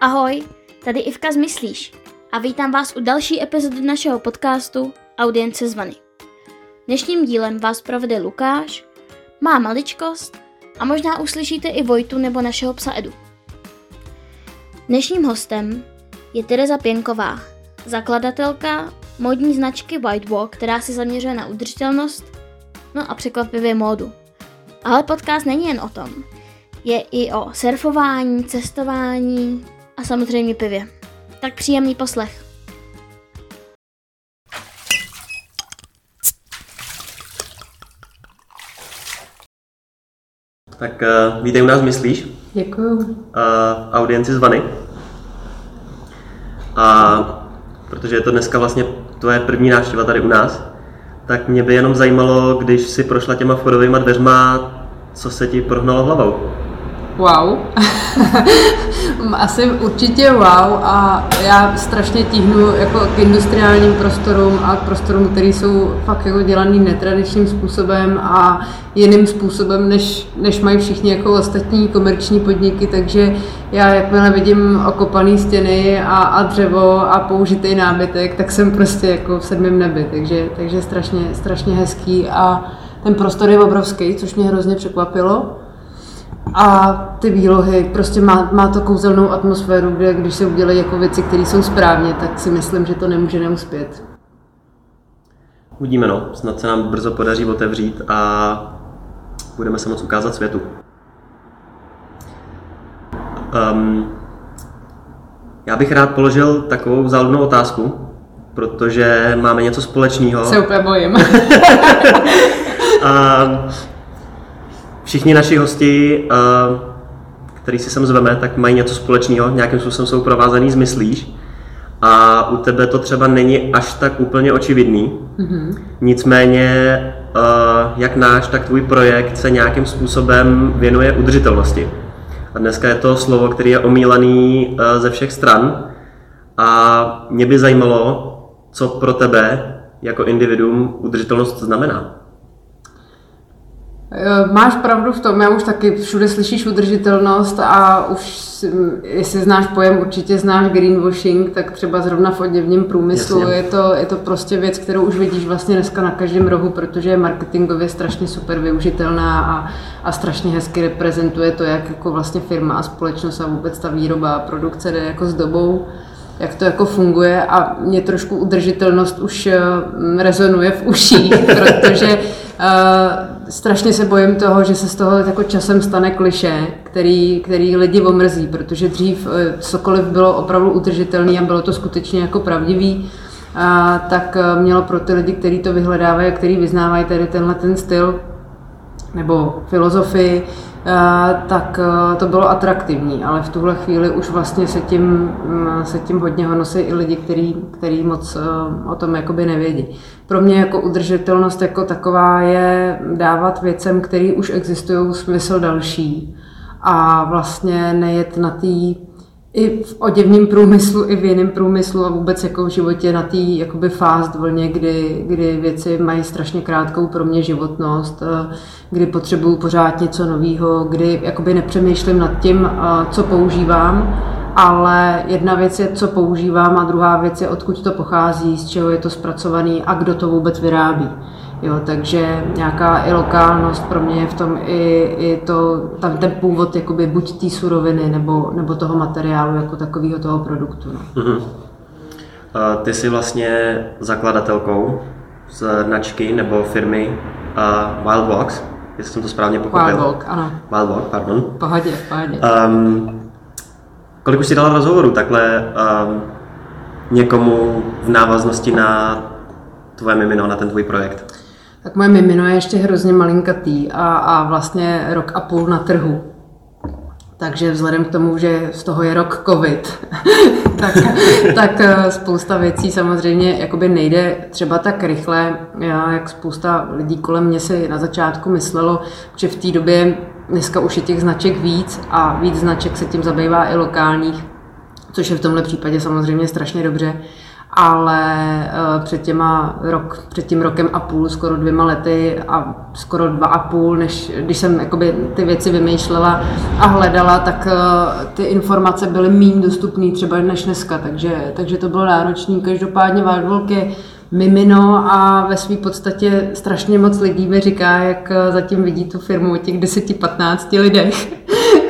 Ahoj, tady Ivka z Myslíš a vítám vás u další epizody našeho podcastu Audience zvany. Dnešním dílem vás provede Lukáš, má maličkost a možná uslyšíte i Vojtu nebo našeho psa Edu. Dnešním hostem je Tereza Pěnková, zakladatelka modní značky Whitewalk, která se zaměřuje na udržitelnost, no a překvapivě módu. Ale podcast není jen o tom. Je i o surfování, cestování a samozřejmě pivě. Tak příjemný poslech. Tak uh, vítej u nás, myslíš? Děkuju. Uh, audienci zvany. A protože je to dneska vlastně tvoje první návštěva tady u nás, tak mě by jenom zajímalo, když si prošla těma fodovými dveřma, co se ti prohnalo hlavou? Wow. Asi určitě wow a já strašně tíhnu jako k industriálním prostorům a k prostorům, které jsou fakt jako dělaný netradičním způsobem a jiným způsobem, než, než mají všichni jako ostatní komerční podniky, takže já jakmile vidím okopané stěny a, a dřevo a použitý nábytek, tak jsem prostě jako v sedmém nebi, takže, takže strašně, strašně hezký a ten prostor je obrovský, což mě hrozně překvapilo. A ty výlohy, prostě má, má to kouzelnou atmosféru, kde když se udělají jako věci, které jsou správně, tak si myslím, že to nemůže neuspět. Uvidíme, no. Snad se nám brzo podaří otevřít a budeme se moc ukázat světu. Um, já bych rád položil takovou záludnou otázku, protože máme něco společného. Se úplně bojím. a všichni naši hosti, uh, který si sem zveme, tak mají něco společného, nějakým způsobem jsou provázaný, zmyslíš. A u tebe to třeba není až tak úplně očividný. Mm-hmm. Nicméně, uh, jak náš, tak tvůj projekt se nějakým způsobem věnuje udržitelnosti. A dneska je to slovo, který je omílaný uh, ze všech stran. A mě by zajímalo, co pro tebe jako individuum udržitelnost znamená. Eh, máš pravdu v tom, já už taky všude slyšíš udržitelnost a už, jestli znáš pojem, určitě znáš greenwashing, tak třeba zrovna v oděvním průmyslu je to, je to prostě věc, kterou už vidíš vlastně dneska na každém rohu, protože je marketingově strašně super využitelná a, a strašně hezky reprezentuje to, jak jako vlastně firma a společnost a vůbec ta výroba a produkce jde jako s dobou jak to jako funguje a mě trošku udržitelnost už eh, rezonuje v uších, protože uh, strašně se bojím toho, že se z toho jako časem stane kliše, který, který lidi omrzí, protože dřív uh, cokoliv bylo opravdu udržitelné a bylo to skutečně jako pravdivý, a tak uh, mělo pro ty lidi, kteří to vyhledávají a kteří vyznávají tady tenhle ten styl nebo filozofii, Eh, tak eh, to bylo atraktivní, ale v tuhle chvíli už vlastně se tím, mm, se tím hodně honosí i lidi, který, který moc eh, o tom jakoby nevědí. Pro mě jako udržitelnost jako taková je dávat věcem, které už existují, smysl další a vlastně nejet na té i v oděvním průmyslu, i v jiném průmyslu a vůbec jako v životě na té jakoby fast vlně, kdy, kdy věci mají strašně krátkou pro mě životnost, eh, kdy potřebuju pořád něco nového, kdy jakoby nepřemýšlím nad tím, eh, co používám, ale jedna věc je, co používám a druhá věc je, odkud to pochází, z čeho je to zpracovaný a kdo to vůbec vyrábí. Jo, takže nějaká i lokálnost pro mě je v tom i, i to, tam ten původ jakoby buď té suroviny nebo, nebo toho materiálu jako takového toho produktu. No. Uh-huh. ty jsi vlastně zakladatelkou značky nebo firmy uh, Wild Walks, jestli jsem to správně pochopil. Wild Walk, ano. Wild Walk, pardon. Pohodě, pohodě. Um, kolik už jsi dala rozhovoru takhle um, někomu v návaznosti na tvoje mimino, na ten tvůj projekt? Tak moje mimino je ještě hrozně malinkatý a, a vlastně rok a půl na trhu. Takže vzhledem k tomu, že z toho je rok covid, tak, tak eh, spousta věcí samozřejmě jakoby nejde třeba tak rychle, já, jak spousta lidí kolem mě si na začátku myslelo, že v té době dneska už je těch značek víc a víc značek se tím zabývá i lokálních, což je v tomhle případě samozřejmě strašně dobře ale uh, před, těma rok, před tím rokem a půl, skoro dvěma lety a skoro dva a půl, než když jsem jakoby, ty věci vymýšlela a hledala, tak uh, ty informace byly méně dostupné třeba než dneska, takže, takže to bylo náročné. Každopádně Wildwalk je mimino a ve své podstatě strašně moc lidí mi říká, jak eh, zatím vidí tu firmu o těch 10-15 lidech,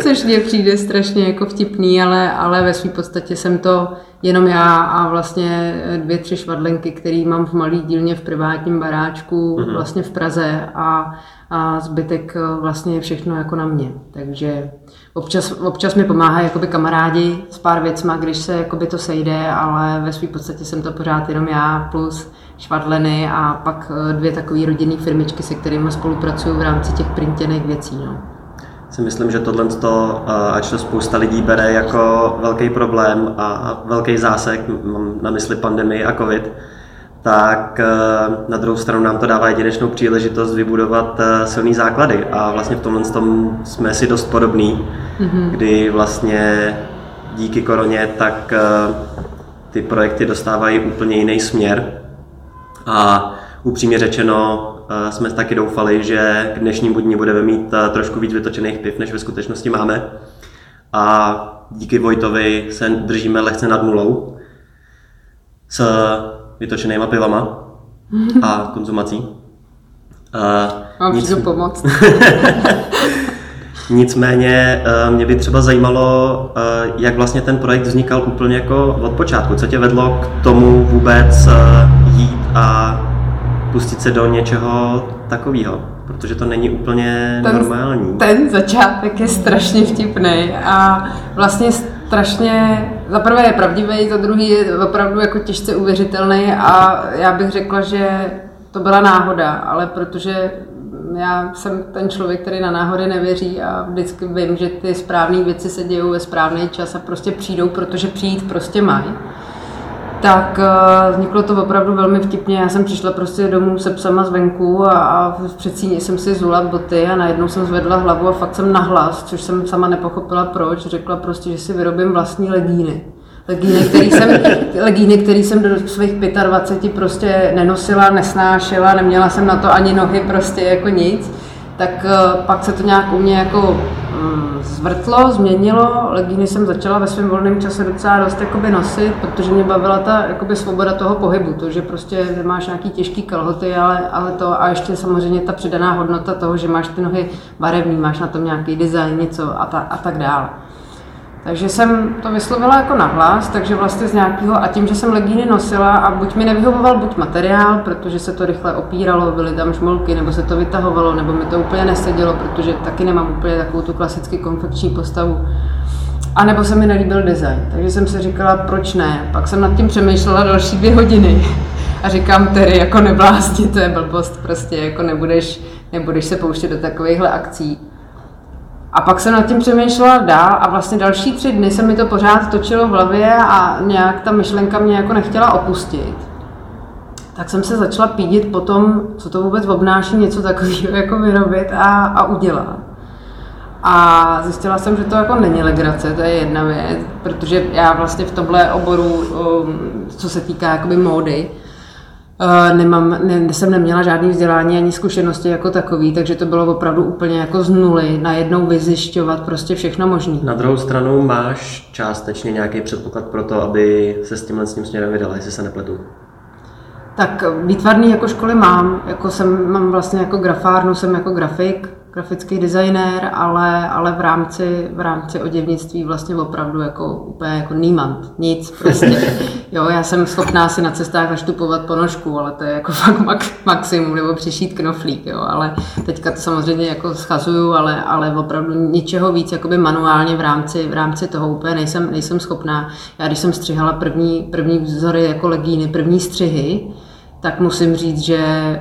což mě přijde strašně jako vtipný, ale, ale ve své podstatě jsem to jenom já a vlastně dvě, tři švadlenky, které mám v malý dílně v privátním baráčku mm-hmm. vlastně v Praze a, a zbytek eh, vlastně je všechno jako na mě. Takže občas, občas mi pomáhají jakoby kamarádi s pár věcma, když se jakoby to sejde, ale ve své podstatě jsem to pořád jenom já plus švadleny a pak eh, dvě takové rodinné firmičky, se kterými spolupracuju v rámci těch printěných věcí. No si myslím, že tohle, eh, ač to spousta lidí bere jako velký problém a velký zásek, mám na mysli pandemii a covid, tak eh, na druhou stranu nám to dává jedinečnou příležitost vybudovat eh, silný základy a vlastně v tomhle tom jsme si dost podobní, mm-hmm. kdy vlastně díky koroně tak ty projekty dostávají úplně jiný směr a upřímně řečeno jsme taky doufali, že k dnešním dní budeme mít eh, trošku víc vytočených piv, než ve skutečnosti máme. A díky Vojtovi se držíme lehce nad nulou s vytočenýma pivama a konzumací. Mám nic... pomoct. Nicméně eh, mě by třeba zajímalo, jak vlastně ten projekt vznikal úplně jako od počátku. Co tě vedlo k tomu vůbec jít a pustit se do něčeho takového, protože to není úplně ten, normální. Ten začátek je strašně vtipný a vlastně strašně, za prvé je pravdivý, za druhý je opravdu jako těžce uvěřitelný a já bych řekla, že to byla náhoda, ale protože já jsem ten člověk, který na náhody nevěří a vždycky vím, že ty správné věci se dějou ve správný čas a prostě přijdou, protože přijít prostě mají tak uh, vzniklo to opravdu velmi vtipně. Já jsem přišla prostě domů se psama zvenku a, a v předsíni jsem si zula boty a najednou jsem zvedla hlavu a fakt jsem nahlas, což jsem sama nepochopila proč. Řekla prostě, že si vyrobím vlastní legíny. Legíny, který jsem, legíny, který jsem do svých 25 prostě nenosila, nesnášela, neměla jsem na to ani nohy, prostě jako nic. Tak uh, pak se to nějak u mě jako zvrtlo, změnilo. Legíny jsem začala ve svém volném čase docela dost jakoby nosit, protože mě bavila ta jakoby svoboda toho pohybu, to, že prostě máš nějaký těžký kalhoty, ale, ale to a ještě samozřejmě ta přidaná hodnota toho, že máš ty nohy barevný, máš na tom nějaký design, něco a, ta, a tak dále. Takže jsem to vyslovila jako nahlas, takže vlastně z nějakého, a tím, že jsem legíny nosila a buď mi nevyhovoval buď materiál, protože se to rychle opíralo, byly tam šmolky, nebo se to vytahovalo, nebo mi to úplně nesedělo, protože taky nemám úplně takovou tu klasicky konfekční postavu. A nebo se mi nelíbil design, takže jsem si říkala, proč ne. Pak jsem nad tím přemýšlela další dvě hodiny a říkám, tedy jako neblázni, to je blbost, prostě jako nebudeš, nebudeš se pouštět do takovýchhle akcí. A pak jsem nad tím přemýšlela dál a vlastně další tři dny se mi to pořád točilo v hlavě a nějak ta myšlenka mě jako nechtěla opustit. Tak jsem se začala pídit po tom, co to vůbec obnáší něco takového jako vyrobit a, a udělat. A zjistila jsem, že to jako není legrace, to je jedna věc, protože já vlastně v tomhle oboru, um, co se týká jakoby módy, nemám, ne, jsem neměla žádný vzdělání ani zkušenosti jako takový, takže to bylo opravdu úplně jako z nuly, najednou vyzjišťovat prostě všechno možné. Na druhou stranu máš částečně nějaký předpoklad pro to, aby se s tímhle s tím směrem vydala, jestli se nepletu. Tak výtvarný jako školy mám, jako jsem, mám vlastně jako grafárnu, jsem jako grafik, grafický designér, ale, ale v rámci, v rámci oděvnictví vlastně opravdu jako úplně jako nímant, nic prostě. Jo, já jsem schopná si na cestách naštupovat ponožku, ale to je jako fakt mak, maximum, nebo přešít knoflík, jo, ale teďka to samozřejmě jako schazuju, ale, ale opravdu ničeho víc jakoby manuálně v rámci, v rámci toho úplně nejsem, nejsem schopná. Já když jsem střihala první, první vzory jako legíny, první střihy, tak musím říct, že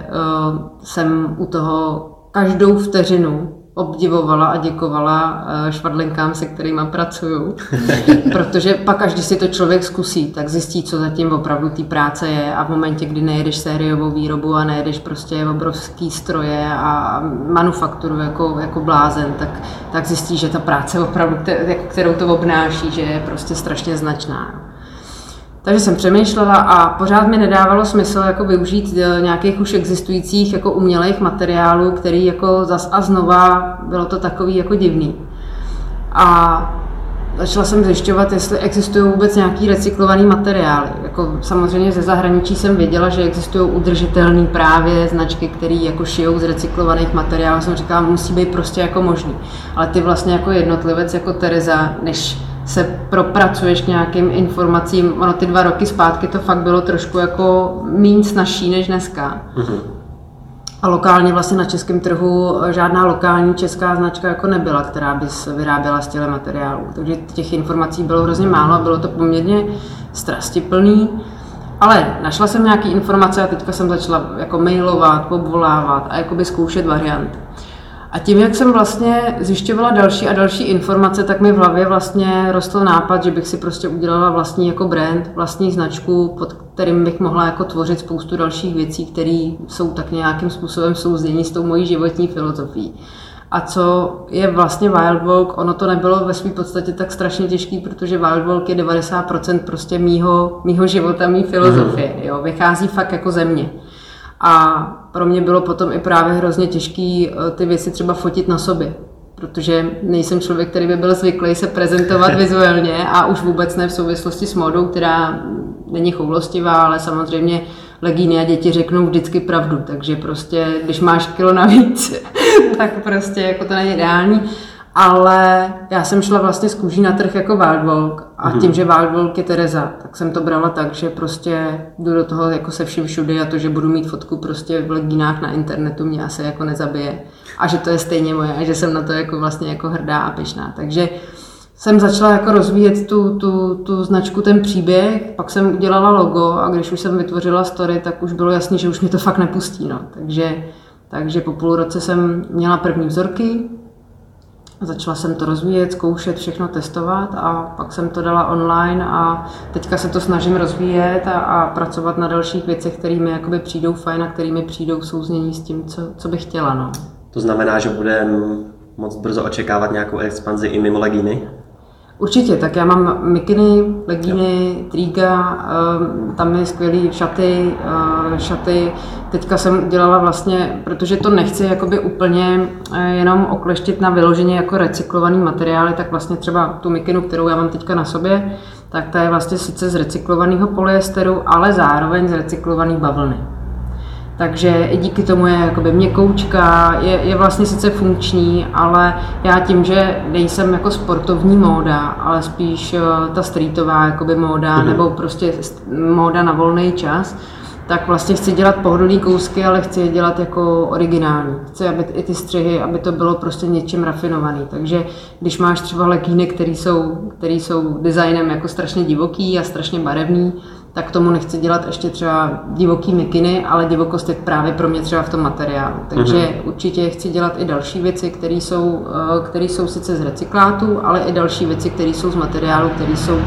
uh, jsem u toho každou vteřinu obdivovala a děkovala eh, švadlenkám, se kterými pracuju. Protože pak, až když si to člověk zkusí, tak zjistí, co zatím opravdu té práce je a v momentě, kdy nejedeš sériovou výrobu a nejedeš prostě obrovský stroje a manufakturu jako, jako blázen, tak, tak zjistí, že ta práce opravdu, jako kterou to obnáší, že je prostě strašně značná. Takže jsem přemýšlela a pořád mi nedávalo smysl jako využít eh, nějakých už existujících jako umělých materiálů, který jako zas a znova bylo to takový jako divný. A začala jsem zjišťovat, jestli existují vůbec nějaký recyklovaný materiály. Jako samozřejmě ze zahraničí jsem věděla, že existují udržitelné právě značky, které jako šijou z recyklovaných materiálů. Jsem říkala, musí být prostě jako možný. Ale ty vlastně jako jednotlivec, jako Tereza, než se propracuješ k nějakým informacím, ono ty dva roky zpátky to fakt bylo trošku jako méně snažší než dneska. Mm-hmm. A lokálně vlastně na českém trhu žádná lokální česká značka jako nebyla, která by se vyráběla z těle materiálů. Takže těch informací bylo hrozně málo, bylo to poměrně strastiplný. Ale našla jsem nějaké informace a teďka jsem začala jako mailovat, obvolávat a jakoby zkoušet varianty. A tím, jak jsem vlastně zjišťovala další a další informace, tak mi v hlavě vlastně rostl nápad, že bych si prostě udělala vlastní jako brand, vlastní značku, pod kterým bych mohla jako tvořit spoustu dalších věcí, které jsou tak nějakým způsobem souzdění s tou mojí životní filozofií. A co je vlastně Wild Walk, ono to nebylo ve své podstatě tak strašně těžký, protože Wild Walk je 90% prostě mýho, mýho života, mý filozofie. Mhm. Jo? Vychází fakt jako ze mě. A pro mě bylo potom i právě hrozně těžké eh, ty věci třeba fotit na sobě, protože nejsem člověk, který by byl zvyklý se prezentovat vizuálně a už vůbec ne v souvislosti s módou, která není choulostivá, ale samozřejmě legíny a děti řeknou vždycky pravdu, takže prostě, když máš kilo navíc, tak prostě jako to není ideální ale já jsem šla vlastně z kůží na trh jako Wildwalk a mm-hmm. tím, že Wildwalk je Tereza, tak jsem to brala tak, že prostě jdu do toho jako se vším všude a to, že budu mít fotku prostě v legínách na internetu mě asi jako nezabije a že to je stejně moje a že jsem na to jako vlastně jako hrdá a pyšná. Takže jsem začala jako rozvíjet tu, tu, tu značku, ten příběh, pak jsem udělala logo a když už jsem vytvořila story, tak už bylo jasné, že už mě to fakt nepustí. No. Takže, takže po půl roce jsem měla první vzorky, Začala jsem to rozvíjet, zkoušet, všechno testovat a pak jsem to dala online a teďka se to snažím rozvíjet a, a pracovat na dalších věcech, které mi jakoby přijdou fajn a které mi přijdou v souznění s tím, co, co bych chtěla. No. To znamená, že budeme moc brzo očekávat nějakou expanzi i mimo legíny? Určitě, tak já mám mikiny, legíny, tríga, ehm, tam je skvělý šaty, eh, šaty. Teďka jsem dělala vlastně, protože to nechci jakoby úplně eh, jenom okleštit na vyloženě jako recyklovaný materiály, tak vlastně třeba tu mikinu, kterou já mám teďka na sobě, tak ta je vlastně sice z recyklovaného polyesteru, ale zároveň z recyklované bavlny. Takže i díky tomu je jakoby měkoučka, je, je vlastně sice funkční, ale já tím, že nejsem jako sportovní móda, ale spíš eh, ta streetová jakoby móda, mm-hmm. nebo prostě móda na volný čas, tak vlastně chci dělat pohodlný kousky, ale chci je dělat jako originální. Chci, aby i ty střihy, aby to bylo prostě něčím rafinovaný. Takže když máš třeba lekíny, které jsou, který jsou designem jako strašně divoký a strašně barevný, tak tomu nechci dělat ještě třeba divoký mikiny, ale divokost je právě pro mě třeba v tom materiálu. Takže mm-hmm. určitě chci dělat i další věci, které jsou, eh, které jsou sice z recyklátu, ale i další věci, které jsou z materiálu, které jsou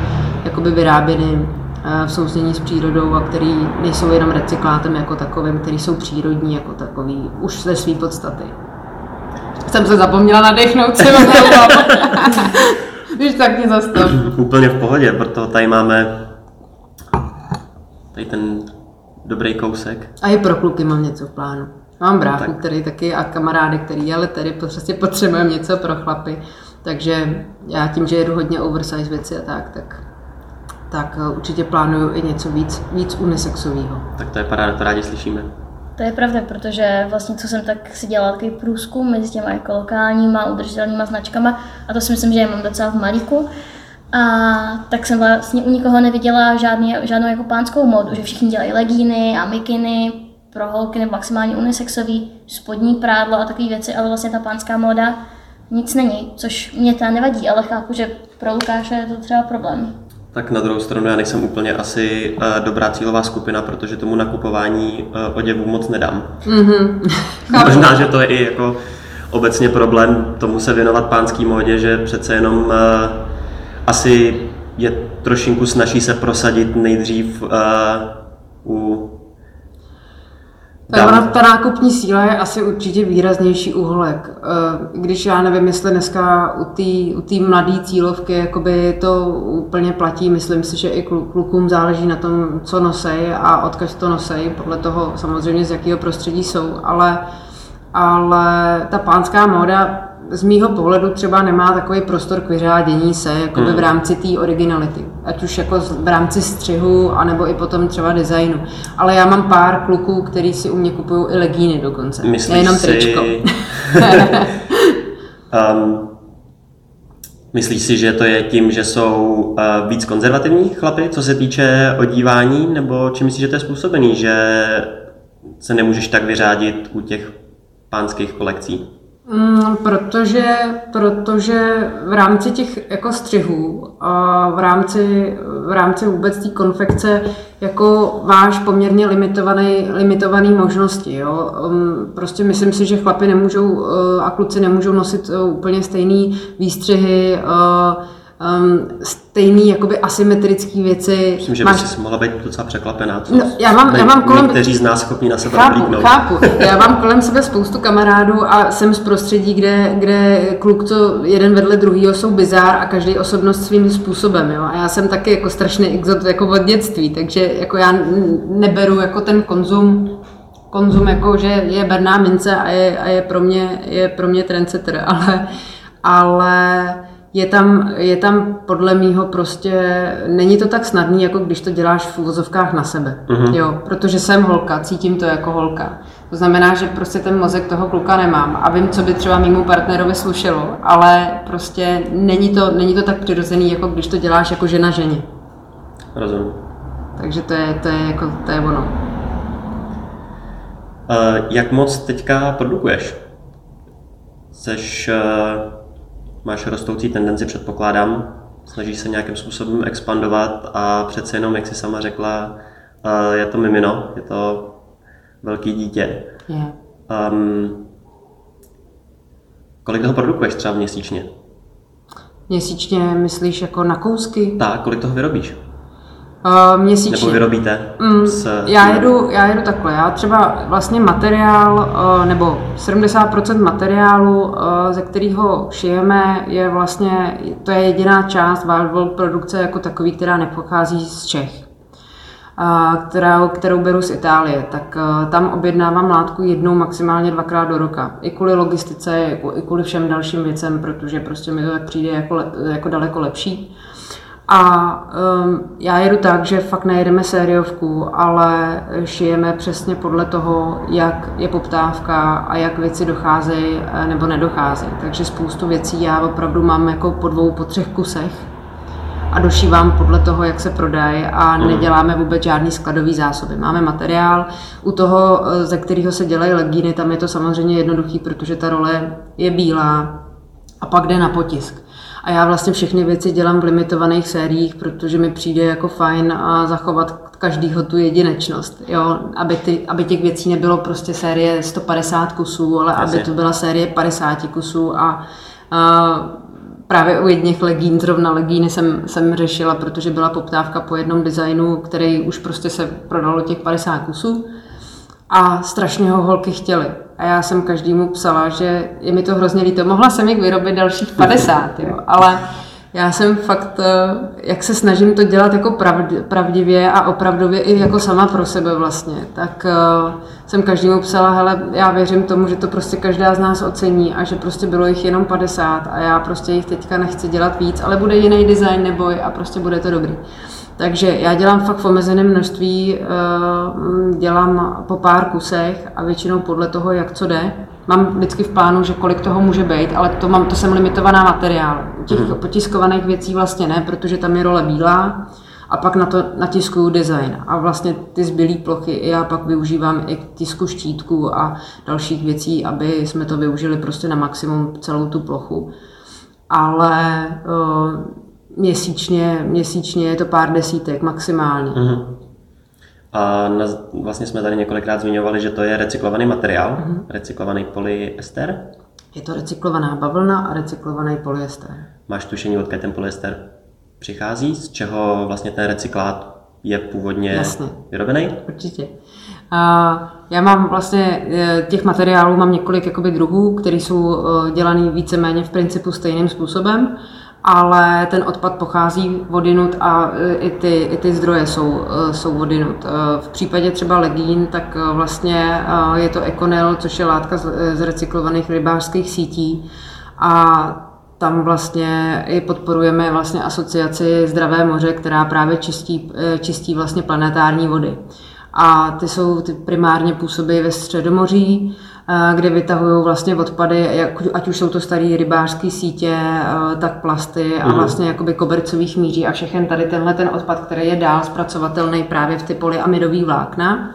jakoby vyráběny eh, v souznění s přírodou a které nejsou jenom recyklátem jako takovým, které jsou přírodní jako takový, už ze své podstaty. Jsem se zapomněla nadechnout si Víš, tak mě zastav. Úplně v pohodě, proto tady máme tady ten dobrý kousek. A i pro kluky mám něco v plánu. Mám bráchu, no, který taky a kamarády, který ale tady prostě potřebujeme něco pro chlapy. Takže já tím, že jedu hodně oversize věci a tak, tak, tak eh, určitě plánuju i něco víc, víc unisexového. Tak to je paráda, to rádi slyšíme. To je pravda, protože vlastně co jsem tak si dělala takový průzkum mezi těma jako lokálníma, udržitelnýma značkama a to si myslím, že je mám docela v malíku a tak jsem vlastně u nikoho neviděla žádný, žádnou jako pánskou modu, že všichni dělají legíny a mikiny pro holky nebo maximálně unisexový, spodní prádlo a takové věci, ale vlastně ta pánská moda nic není, což mě ta nevadí, ale chápu, že pro Lukáše je to třeba problém. Tak na druhou stranu já nejsem úplně asi uh, dobrá cílová skupina, protože tomu nakupování uh, oděvů moc nedám. Mm-hmm. Možná, že to je i jako obecně problém tomu se věnovat pánský módě, že přece jenom uh, asi je trošinku snaží se prosadit nejdřív uh, u Ta, ta nákupní síla je asi určitě výraznější u holek. Eh, když já nevím, jestli dneska u té u mladé cílovky jakoby to úplně platí, myslím si, že i klukům záleží na tom, co nosej a odkaž to nosej, podle toho samozřejmě z jakého prostředí jsou, ale, ale ta pánská móda z mýho pohledu třeba nemá takový prostor k vyřádění se jako hmm. v rámci té originality. Ať už jako v rámci střihu, anebo i potom třeba designu. Ale já mám pár kluků, který si u mě kupují i legíny dokonce. Myslíš Nejenom si... tričko. um, myslíš si, že to je tím, že jsou uh, víc konzervativní chlapy, co se týče odívání, nebo či myslíš, že to je způsobený, že se nemůžeš tak vyřádit u těch pánských kolekcí? Mm, protože, protože v rámci těch jako střihů a v rámci, v rámci vůbec té konfekce jako máš poměrně limitovaný, limitovaný možnosti. Jo? Um, prostě myslím si, že chlapi nemůžou uh, a kluci nemůžou nosit uh, úplně stejný výstřihy, uh, um, stejný jakoby asymetrické věci. Myslím, že Máš... bys mohla být docela překvapená. Co no, já mám, já mám kolem... kteří z nás schopní na sebe chápu, oblíknout. chápu. Já mám kolem sebe spoustu kamarádů a jsem z prostředí, kde, kde kluk, co jeden vedle druhého jsou bizár a každý osobnost svým způsobem. Jo? A já jsem taky jako strašný exot jako od dětství, takže jako já neberu jako ten konzum konzum jako, že je berná mince a je, a je, pro, mě, je pro mě trendsetter, ale, ale je tam, je tam podle mýho prostě, není to tak snadný, jako když to děláš v uvozovkách na sebe. Mm-hmm. Jo, protože jsem holka, cítím to jako holka. To znamená, že prostě ten mozek toho kluka nemám a vím, co by třeba mýmu partnerovi slušelo, ale prostě není to, není to tak přirozený, jako když to děláš jako žena ženě. Rozumím. Takže to je, to je, jako, to je ono. Uh, jak moc teďka produkuješ? Jseš uh máš rostoucí tendenci, předpokládám, snažíš se nějakým způsobem expandovat a přece jenom, jak jsi sama řekla, je to mimino, je to velký dítě. Yeah. Um, kolik toho produkuješ třeba měsíčně? Měsíčně myslíš jako na kousky? Tak, kolik toho vyrobíš? Uh, měsíčně. Nebo vyrobíte? Mm, s... já, jedu, já jedu takhle. Já třeba vlastně materiál, uh, nebo 70% materiálu, uh, ze kterého šijeme, je vlastně, to je jediná část Wild produkce jako takový, která nepochází z Čech. Kterou, kterou beru z Itálie, tak tam objednávám látku jednou, maximálně dvakrát do roka. I kvůli logistice, i kvůli všem dalším věcem, protože prostě mi to tak přijde jako, jako daleko lepší. A um, já jedu tak, že fakt nejedeme sériovku, ale šijeme přesně podle toho, jak je poptávka a jak věci docházejí eh, nebo nedocházejí. Takže spoustu věcí já opravdu mám jako po dvou, po třech kusech a došívám podle toho, jak se prodají a mhm. neděláme vůbec žádný skladový zásoby. Máme materiál, u toho, eh, ze kterého se dělají legíny, tam je to samozřejmě jednoduchý, protože ta role je bílá a pak jde na potisk. A já vlastně všechny věci dělám v limitovaných sériích, protože mi přijde jako fajn a zachovat každýho tu jedinečnost, jo? Aby, ty, aby těch věcí nebylo prostě série 150 kusů, ale Asi. aby to byla série 50 kusů a, a právě u jedných legín, zrovna legíny jsem, jsem řešila, protože byla poptávka po jednom designu, který už prostě se prodalo těch 50 kusů a strašně ho holky chtěly. A já jsem každému psala, že je mi to hrozně líto. Mohla jsem jich vyrobit dalších 50, jo, ale já jsem fakt, eh, jak se snažím to dělat jako pravdivě a opravdově i jako sama pro sebe vlastně, tak uh, jsem každému psala, hele, já věřím tomu, že to prostě každá z nás ocení a že prostě bylo jich jenom 50 a já prostě jich teďka nechci dělat víc, ale bude jiný design neboj a prostě bude to dobrý. Takže já dělám fakt v omezeném množství, eh, dělám po pár kusech a většinou podle toho, jak co jde. Mám vždycky v plánu, že kolik toho může být, ale to, mám, to jsem limitovaná materiál. U těch hmm. potiskovaných věcí vlastně ne, protože tam je role bílá a pak na to natiskuju design. A vlastně ty zbylé plochy já pak využívám i k tisku štítku a dalších věcí, aby jsme to využili prostě na maximum celou tu plochu. Ale uh, měsíčně, měsíčně je to pár desítek maximálně. Mm-hmm. A na, vlastně jsme tady několikrát zmiňovali, že to je recyklovaný materiál, mm-hmm. recyklovaný polyester. Je to recyklovaná bavlna a recyklovaný polyester. Máš tušení, odkud ten polyester přichází, z čeho vlastně ten recyklát je původně Jasně. vyrobený? Určitě. A já mám vlastně, eh, těch materiálů mám několik jakoby druhů, které jsou eh, dělaný víceméně v principu stejným způsobem, ale ten odpad pochází vodinut a eh, i ty, i ty zdroje jsou, jsou vodinut. V případě třeba legín, tak vlastně je to Econel, což je látka z recyklovaných rybářských sítí. A tam vlastně i podporujeme vlastně asociaci Zdravé moře, která právě čistí, čistí vlastně planetární vody. A ty jsou ty primárně působí ve Středomoří, kde vytahují vlastně odpady, ať už jsou to staré rybářské sítě, tak plasty a mhm. vlastně jakoby kobercových míří a všechen tady tenhle ten odpad, který je dál zpracovatelný právě v ty polyamidový vlákna.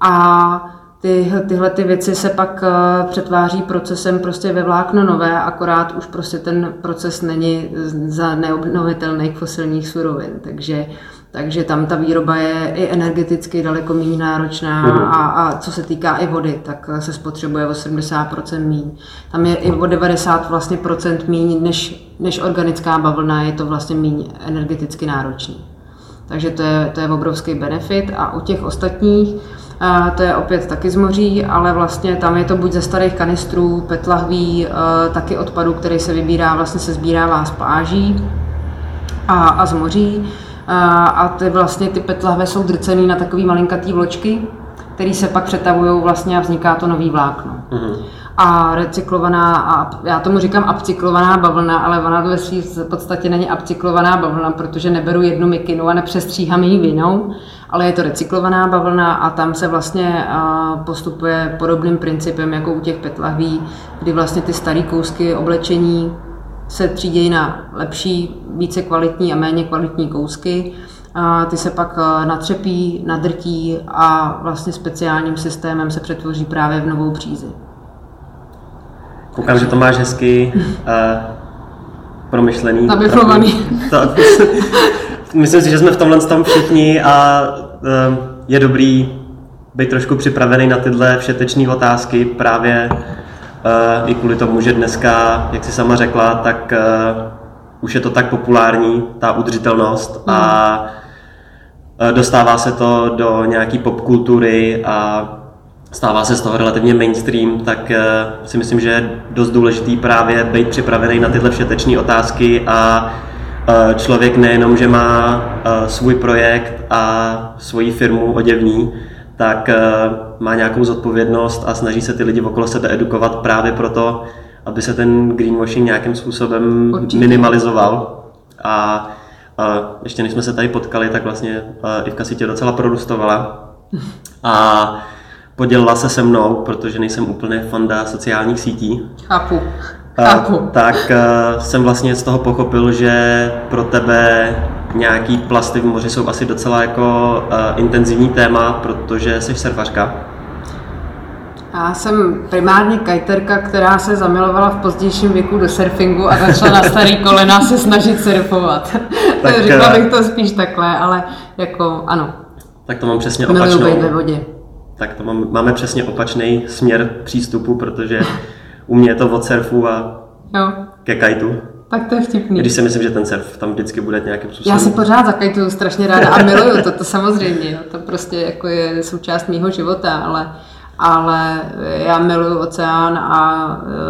A ty, tyhle ty věci se pak přetváří procesem prostě ve vlákno nové, akorát už prostě ten proces není za neobnovitelných fosilních surovin. Takže takže tam ta výroba je i energeticky daleko méně náročná mm. a, a co se týká i vody, tak se spotřebuje o 70% míň. Tam je i o 90 vlastně procent míň než, než organická bavlna, je to vlastně méně energeticky náročný. Takže to je, to je obrovský benefit a u těch ostatních a to je opět taky z moří, ale vlastně tam je to buď ze starých kanistrů, petlahví, taky odpadu, který se vybírá, vlastně se sbírává z pláží a, a z moří a ty vlastně ty petlahve jsou drcený na takový malinkatý vločky, které se pak přetavují vlastně a vzniká to nový vlákno. Mm-hmm. A recyklovaná, a já tomu říkám upcyklovaná bavlna, ale ona ve v podstatě není upcyklovaná bavlna, protože neberu jednu mikinu a nepřestříhám ji vinou, ale je to recyklovaná bavlna a tam se vlastně postupuje podobným principem jako u těch petlahví, kdy vlastně ty staré kousky oblečení se třídějí na lepší, více kvalitní a méně kvalitní kousky. A ty se pak eh, natřepí, nadrtí a vlastně speciálním systémem se přetvoří právě v novou přízi. Koukám, že to máš hezky uh, promyšlený. Nabiflovaný. myslím si, že jsme v tomhle tom všichni a uh, je dobrý být trošku připravený na tyhle všetečné otázky právě i kvůli tomu, že dneska, jak si sama řekla, tak uh, už je to tak populární, ta udržitelnost a uh, dostává se to do nějaký popkultury a stává se z toho relativně mainstream, tak si myslím, že je dost důležitý právě být připravený na tyhle všetečné otázky a člověk nejenom, že má svůj projekt a svoji firmu oděvní, tak eh, má nějakou zodpovědnost a snaží se ty lidi okolo sebe edukovat právě proto, aby se ten greenwashing nějakým způsobem Určitě. minimalizoval. A, a ještě než jsme se tady potkali, tak vlastně eh, Ivka si tě docela produstovala a podělila se se mnou, protože nejsem úplně fanda sociálních sítí. Chápu. Chápu. tak uh, jsem vlastně z toho pochopil, že pro tebe nějaký plasty v moři jsou asi docela jako uh, intenzivní téma, protože jsi surfařka. Já jsem primárně kajterka, která se zamilovala v pozdějším věku do surfingu a začala na starý kolena se snažit surfovat. tak, Řekla bych to spíš takhle, ale jako ano. Tak to mám přesně opačnou. ve vodě. Tak to mám, máme přesně opačný směr přístupu, protože u mě je to od surfu a jo. ke kajtu. Tak to je vtipný. Když si myslím, že ten surf tam vždycky bude nějakým způsobem. Já si pořád zakajtuju strašně ráda a miluju to, to samozřejmě. Jo. To prostě jako je součást mého života, ale, ale já miluju oceán a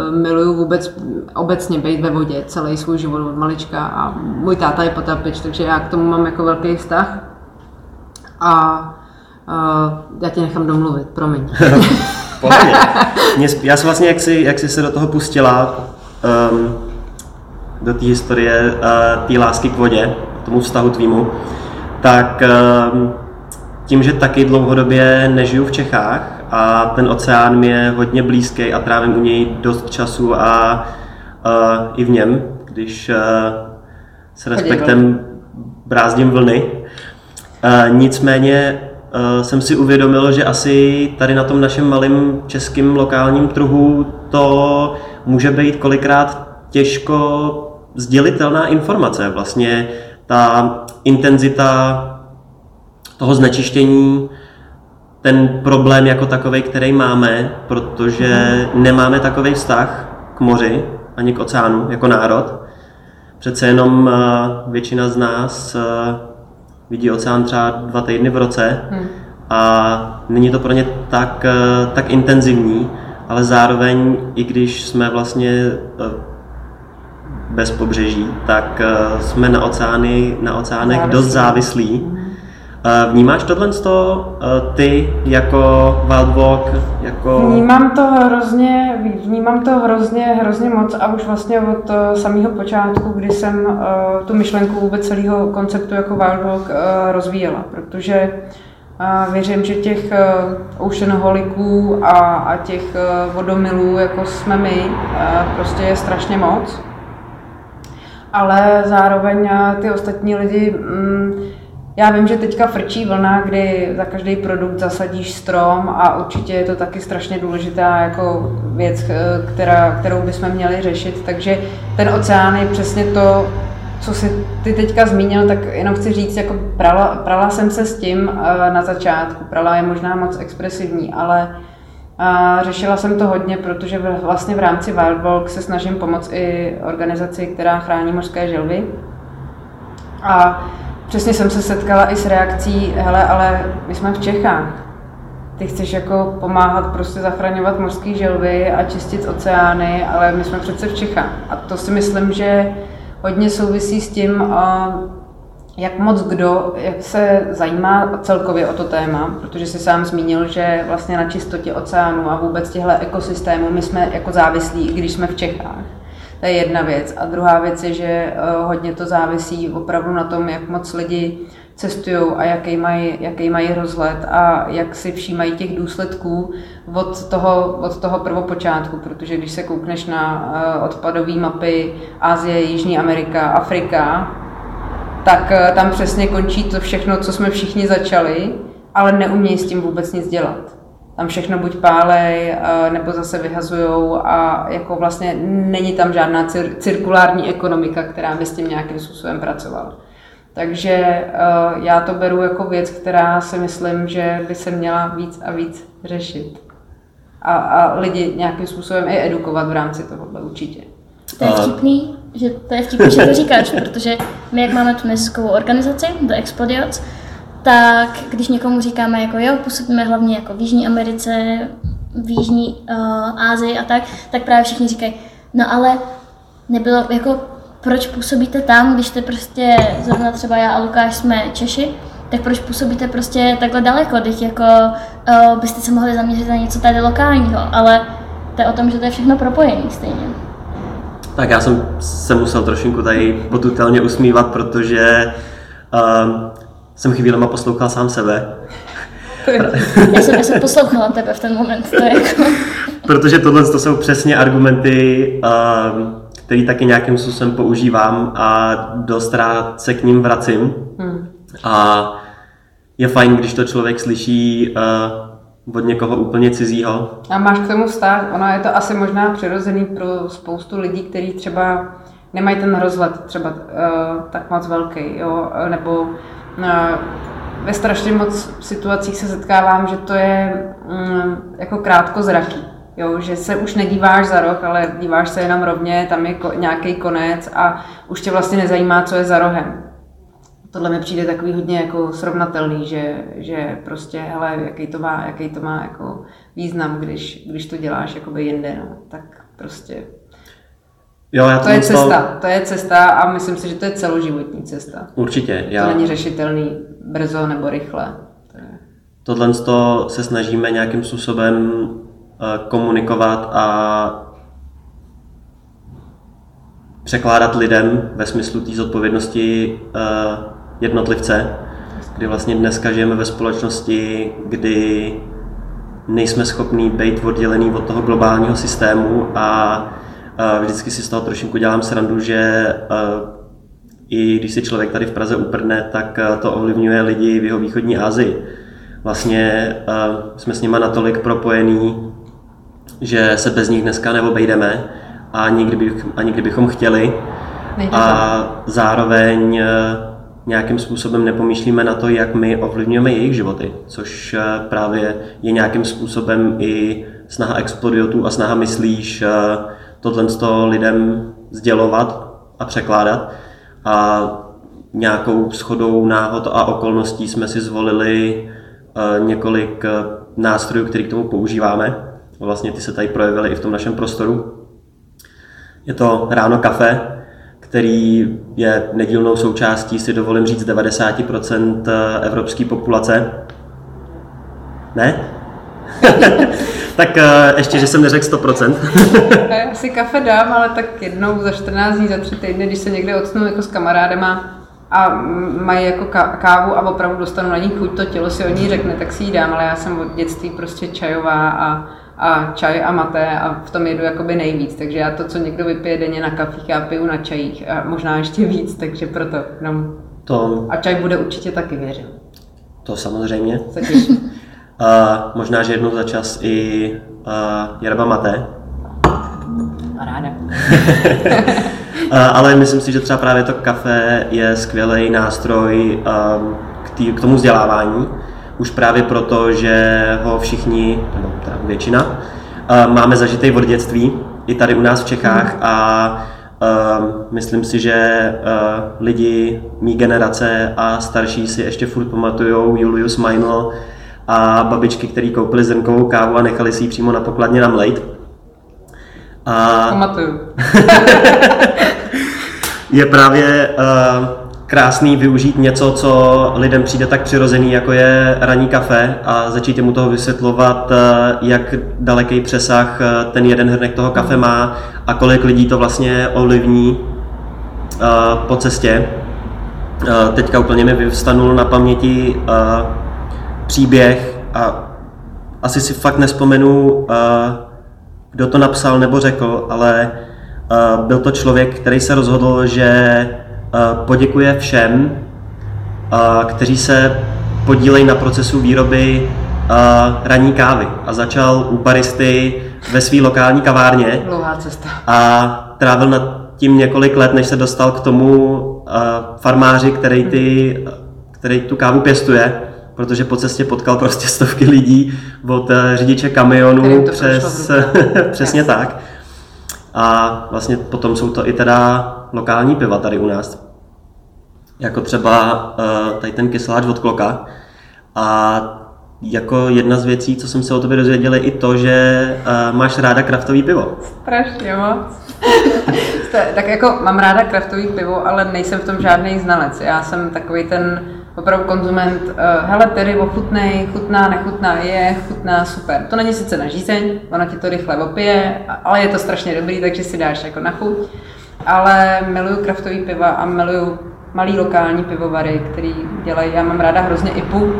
e, miluju vůbec obecně být ve vodě celý svůj život od malička a můj táta je potapič, takže já k tomu mám jako velký vztah. A uh, já tě nechám domluvit, promiň. já jsem vlastně, jak jsi, jak jsi se do toho pustila, um, do té historie uh, té lásky k vodě, tomu vztahu tvýmu, tak um, tím, že taky dlouhodobě nežiju v Čechách a ten oceán mi je hodně blízký a trávím u něj dost času a uh, i v něm, když uh, s respektem brázdím vlny. Uh, nicméně uh, jsem si uvědomil, že asi tady na tom našem malém českém lokálním trhu to může být kolikrát těžko sdělitelná informace. Vlastně ta intenzita toho znečištění, ten problém jako takový, který máme, protože nemáme takový vztah k moři ani k oceánu jako národ. Přece jenom eh, většina z nás eh, vidí oceán třeba dva týdny v roce hmm. a není to pro ně tak, eh, tak intenzivní, ale zároveň, i když jsme vlastně bez pobřeží, tak jsme na oceány, na oceánech závislí. dost závislí. Hmm. Vnímáš tohle z toho ty jako Wildwalk? Jako... Vnímám to hrozně, vnímám to hrozně, hrozně moc a už vlastně od samého počátku, kdy jsem tu myšlenku vůbec celého konceptu jako Wildwalk rozvíjela, protože věřím, že těch oceanoholiků a, a těch vodomilů, jako jsme my, prostě je strašně moc. Ale zároveň uh, ty ostatní lidi um, já vím, že teďka frčí vlna, kdy za každý produkt zasadíš strom a určitě je to taky strašně důležitá jako věc, eh, která, kterou bychom měli řešit. Takže ten oceán je přesně to, co si ty teďka zmínil, tak jenom chci říct, jako prala, prala jsem se s tím eh, na začátku. Prala je možná moc expresivní, ale a řešila jsem to hodně, protože vlastně v rámci Wildwalk se snažím pomoct i organizaci, která chrání mořské želvy. A přesně jsem se setkala i s reakcí, hele, ale my jsme v Čechách. Ty chceš jako pomáhat prostě zachraňovat mořské želvy a čistit oceány, ale my jsme přece v Čechách. A to si myslím, že hodně souvisí s tím, jak moc kdo se zajímá celkově o to téma, protože si sám zmínil, že vlastně na čistotě oceánu a vůbec těchto ekosystémů my jsme jako závislí, i když jsme v Čechách. To je jedna věc. A druhá věc je, že eh, hodně to závisí opravdu na tom, jak moc lidi cestují a jaký mají, jaký mají rozhled a jak si všímají těch důsledků od toho, od toho prvopočátku, protože když se koukneš na eh, odpadové mapy Asie, Jižní Amerika, Afrika, tak eh, tam přesně končí to všechno, co jsme všichni začali, ale neumějí s tím vůbec nic dělat tam všechno buď pálej, nebo zase vyhazujou a jako vlastně není tam žádná cir- cirkulární ekonomika, která by s tím nějakým způsobem pracovala. Takže uh, já to beru jako věc, která si myslím, že by se měla víc a víc řešit. A, a lidi nějakým způsobem i edukovat v rámci tohohle určitě. To je vtipný, že to je vtipný, že to říkáš, protože my, jak máme tu neziskovou organizaci, The Explodiots, tak když někomu říkáme, jako jo, působíme hlavně jako v Jižní Americe, v Jižní uh, a tak, tak právě všichni říkají, no ale nebylo, jako proč působíte tam, když jste prostě, zrovna třeba já a Lukáš jsme Češi, tak proč působíte prostě takhle daleko, teď jako uh, byste se mohli zaměřit na něco tady lokálního, ale to je o tom, že to je všechno propojené stejně. Tak já jsem se musel trošinku tady potutelně usmívat, protože uh, jsem chvílema poslouchal sám sebe. já, jsem, já jsem poslouchala tebe v ten moment. To je jako... Protože tohle to jsou přesně argumenty, uh, které taky nějakým způsobem používám a dost rád se k ním vracím. Hmm. A je fajn, když to člověk slyší uh, od někoho úplně cizího. A máš k tomu vztah? Ono je to asi možná přirozený pro spoustu lidí, kteří třeba nemají ten rozhled třeba uh, tak moc velký, jo? nebo No, ve strašně moc situacích se setkávám, že to je mm, jako krátkozraký. Jo, že se už nedíváš za rok, ale díváš se jenom rovně, tam je ko, nějaký konec a už tě vlastně nezajímá, co je za rohem. Tohle mi přijde takový hodně jako srovnatelný, že, že prostě, hele, jaký to má, jaký to má jako význam, když, když to děláš jakoby jinde, no, tak prostě Jo, já to, to je cesta, to je cesta a myslím si, že to je celoživotní cesta. Určitě. Já... To není řešitelný brzo nebo rychle. Tohle se snažíme nějakým způsobem eh, komunikovat a překládat lidem ve smyslu té zodpovědnosti eh, jednotlivce, kdy vlastně dneska žijeme ve společnosti, kdy nejsme schopní být oddělený od toho globálního systému a Vždycky si z toho trošinku dělám srandu, že i když si člověk tady v Praze uprdne, tak to ovlivňuje lidi v jeho východní Asii. Vlastně jsme s nima natolik propojení, že se bez nich dneska neobejdeme a nikdy, bych, ani kdybychom chtěli. A zároveň nějakým způsobem nepomýšlíme na to, jak my ovlivňujeme jejich životy, což právě je nějakým způsobem i snaha explodiotů a snaha myslíš tohle z toho lidem sdělovat a překládat. A nějakou schodou náhod a okolností jsme si zvolili eh, několik eh, nástrojů, které k tomu používáme. Vlastně ty se tady projevily i v tom našem prostoru. Je to ráno kafe, který je nedílnou součástí, si dovolím říct, 90% evropské populace. Ne? tak uh, ještě, že jsem neřekl 100%. Já si kafe dám, ale tak jednou za 14 dní, za tři týdny, když se někde odsnu jako s kamarádema a mají jako kávu a opravdu dostanu na ní chuť, to tělo si o ní řekne, tak si ji dám, ale já jsem od dětství prostě čajová a, a čaj a maté a v tom jedu jakoby nejvíc, takže já to, co někdo vypije denně na kafích, já piju na čajích a možná ještě víc, takže proto jenom. To... A čaj bude určitě taky, věřím. To samozřejmě. Se těším. A možná, že jednou za čas i uh, yerba mate. Ráda. ale myslím si, že třeba právě to kafe je skvělý nástroj um, k, tý, k tomu vzdělávání. Už právě proto, že ho všichni, nebo teda většina, uh, máme zažitý od dětství, i tady u nás v Čechách mm. a Uh, myslím si, že uh, lidi mý generace a starší si ještě furt pamatují Julius Meinl, a babičky, které koupily zrnkovou kávu a nechali si ji přímo na pokladně namlejt. A... Pamatuju. je právě uh, krásný využít něco, co lidem přijde tak přirozený, jako je ranní kafe a začít mu toho vysvětlovat, uh, jak daleký přesah uh, ten jeden hrnek toho kafe má a kolik lidí to vlastně ovlivní uh, po cestě. Teďka úplně mi vyvstanul na paměti příběh a asi si fakt nespomenu, kdo to napsal nebo řekl, ale byl to člověk, který se rozhodl, že poděkuje všem, kteří se podílejí na procesu výroby ranní kávy a začal u baristy ve své lokální kavárně. Dlouhá cesta. A trávil nad tím několik let, než se dostal k tomu farmáři, který, ty, který tu kávu pěstuje protože po cestě potkal prostě stovky lidí od eh, řidiče kamionu přes, přesně tak. A vlastně potom jsou to i teda lokální piva tady u nás. Jako třeba uh, tady ten kysláč od Kloka. A jako jedna z věcí, co jsem se o tobě dozvěděl, je i to, že uh, máš ráda kraftový pivo. Strašně moc. tak jako mám ráda kraftový pivo, ale nejsem v tom žádný znalec. Já jsem takový ten opravdu konzument, uh, hele, tedy ochutnej, chutná, nechutná, je, chutná, super. To není sice na žízeň, ona ti to rychle opije, ale je to strašně dobrý, takže si dáš jako na chuť. Ale miluju kraftový piva a miluju malý lokální pivovary, který dělají, já mám ráda hrozně IPu.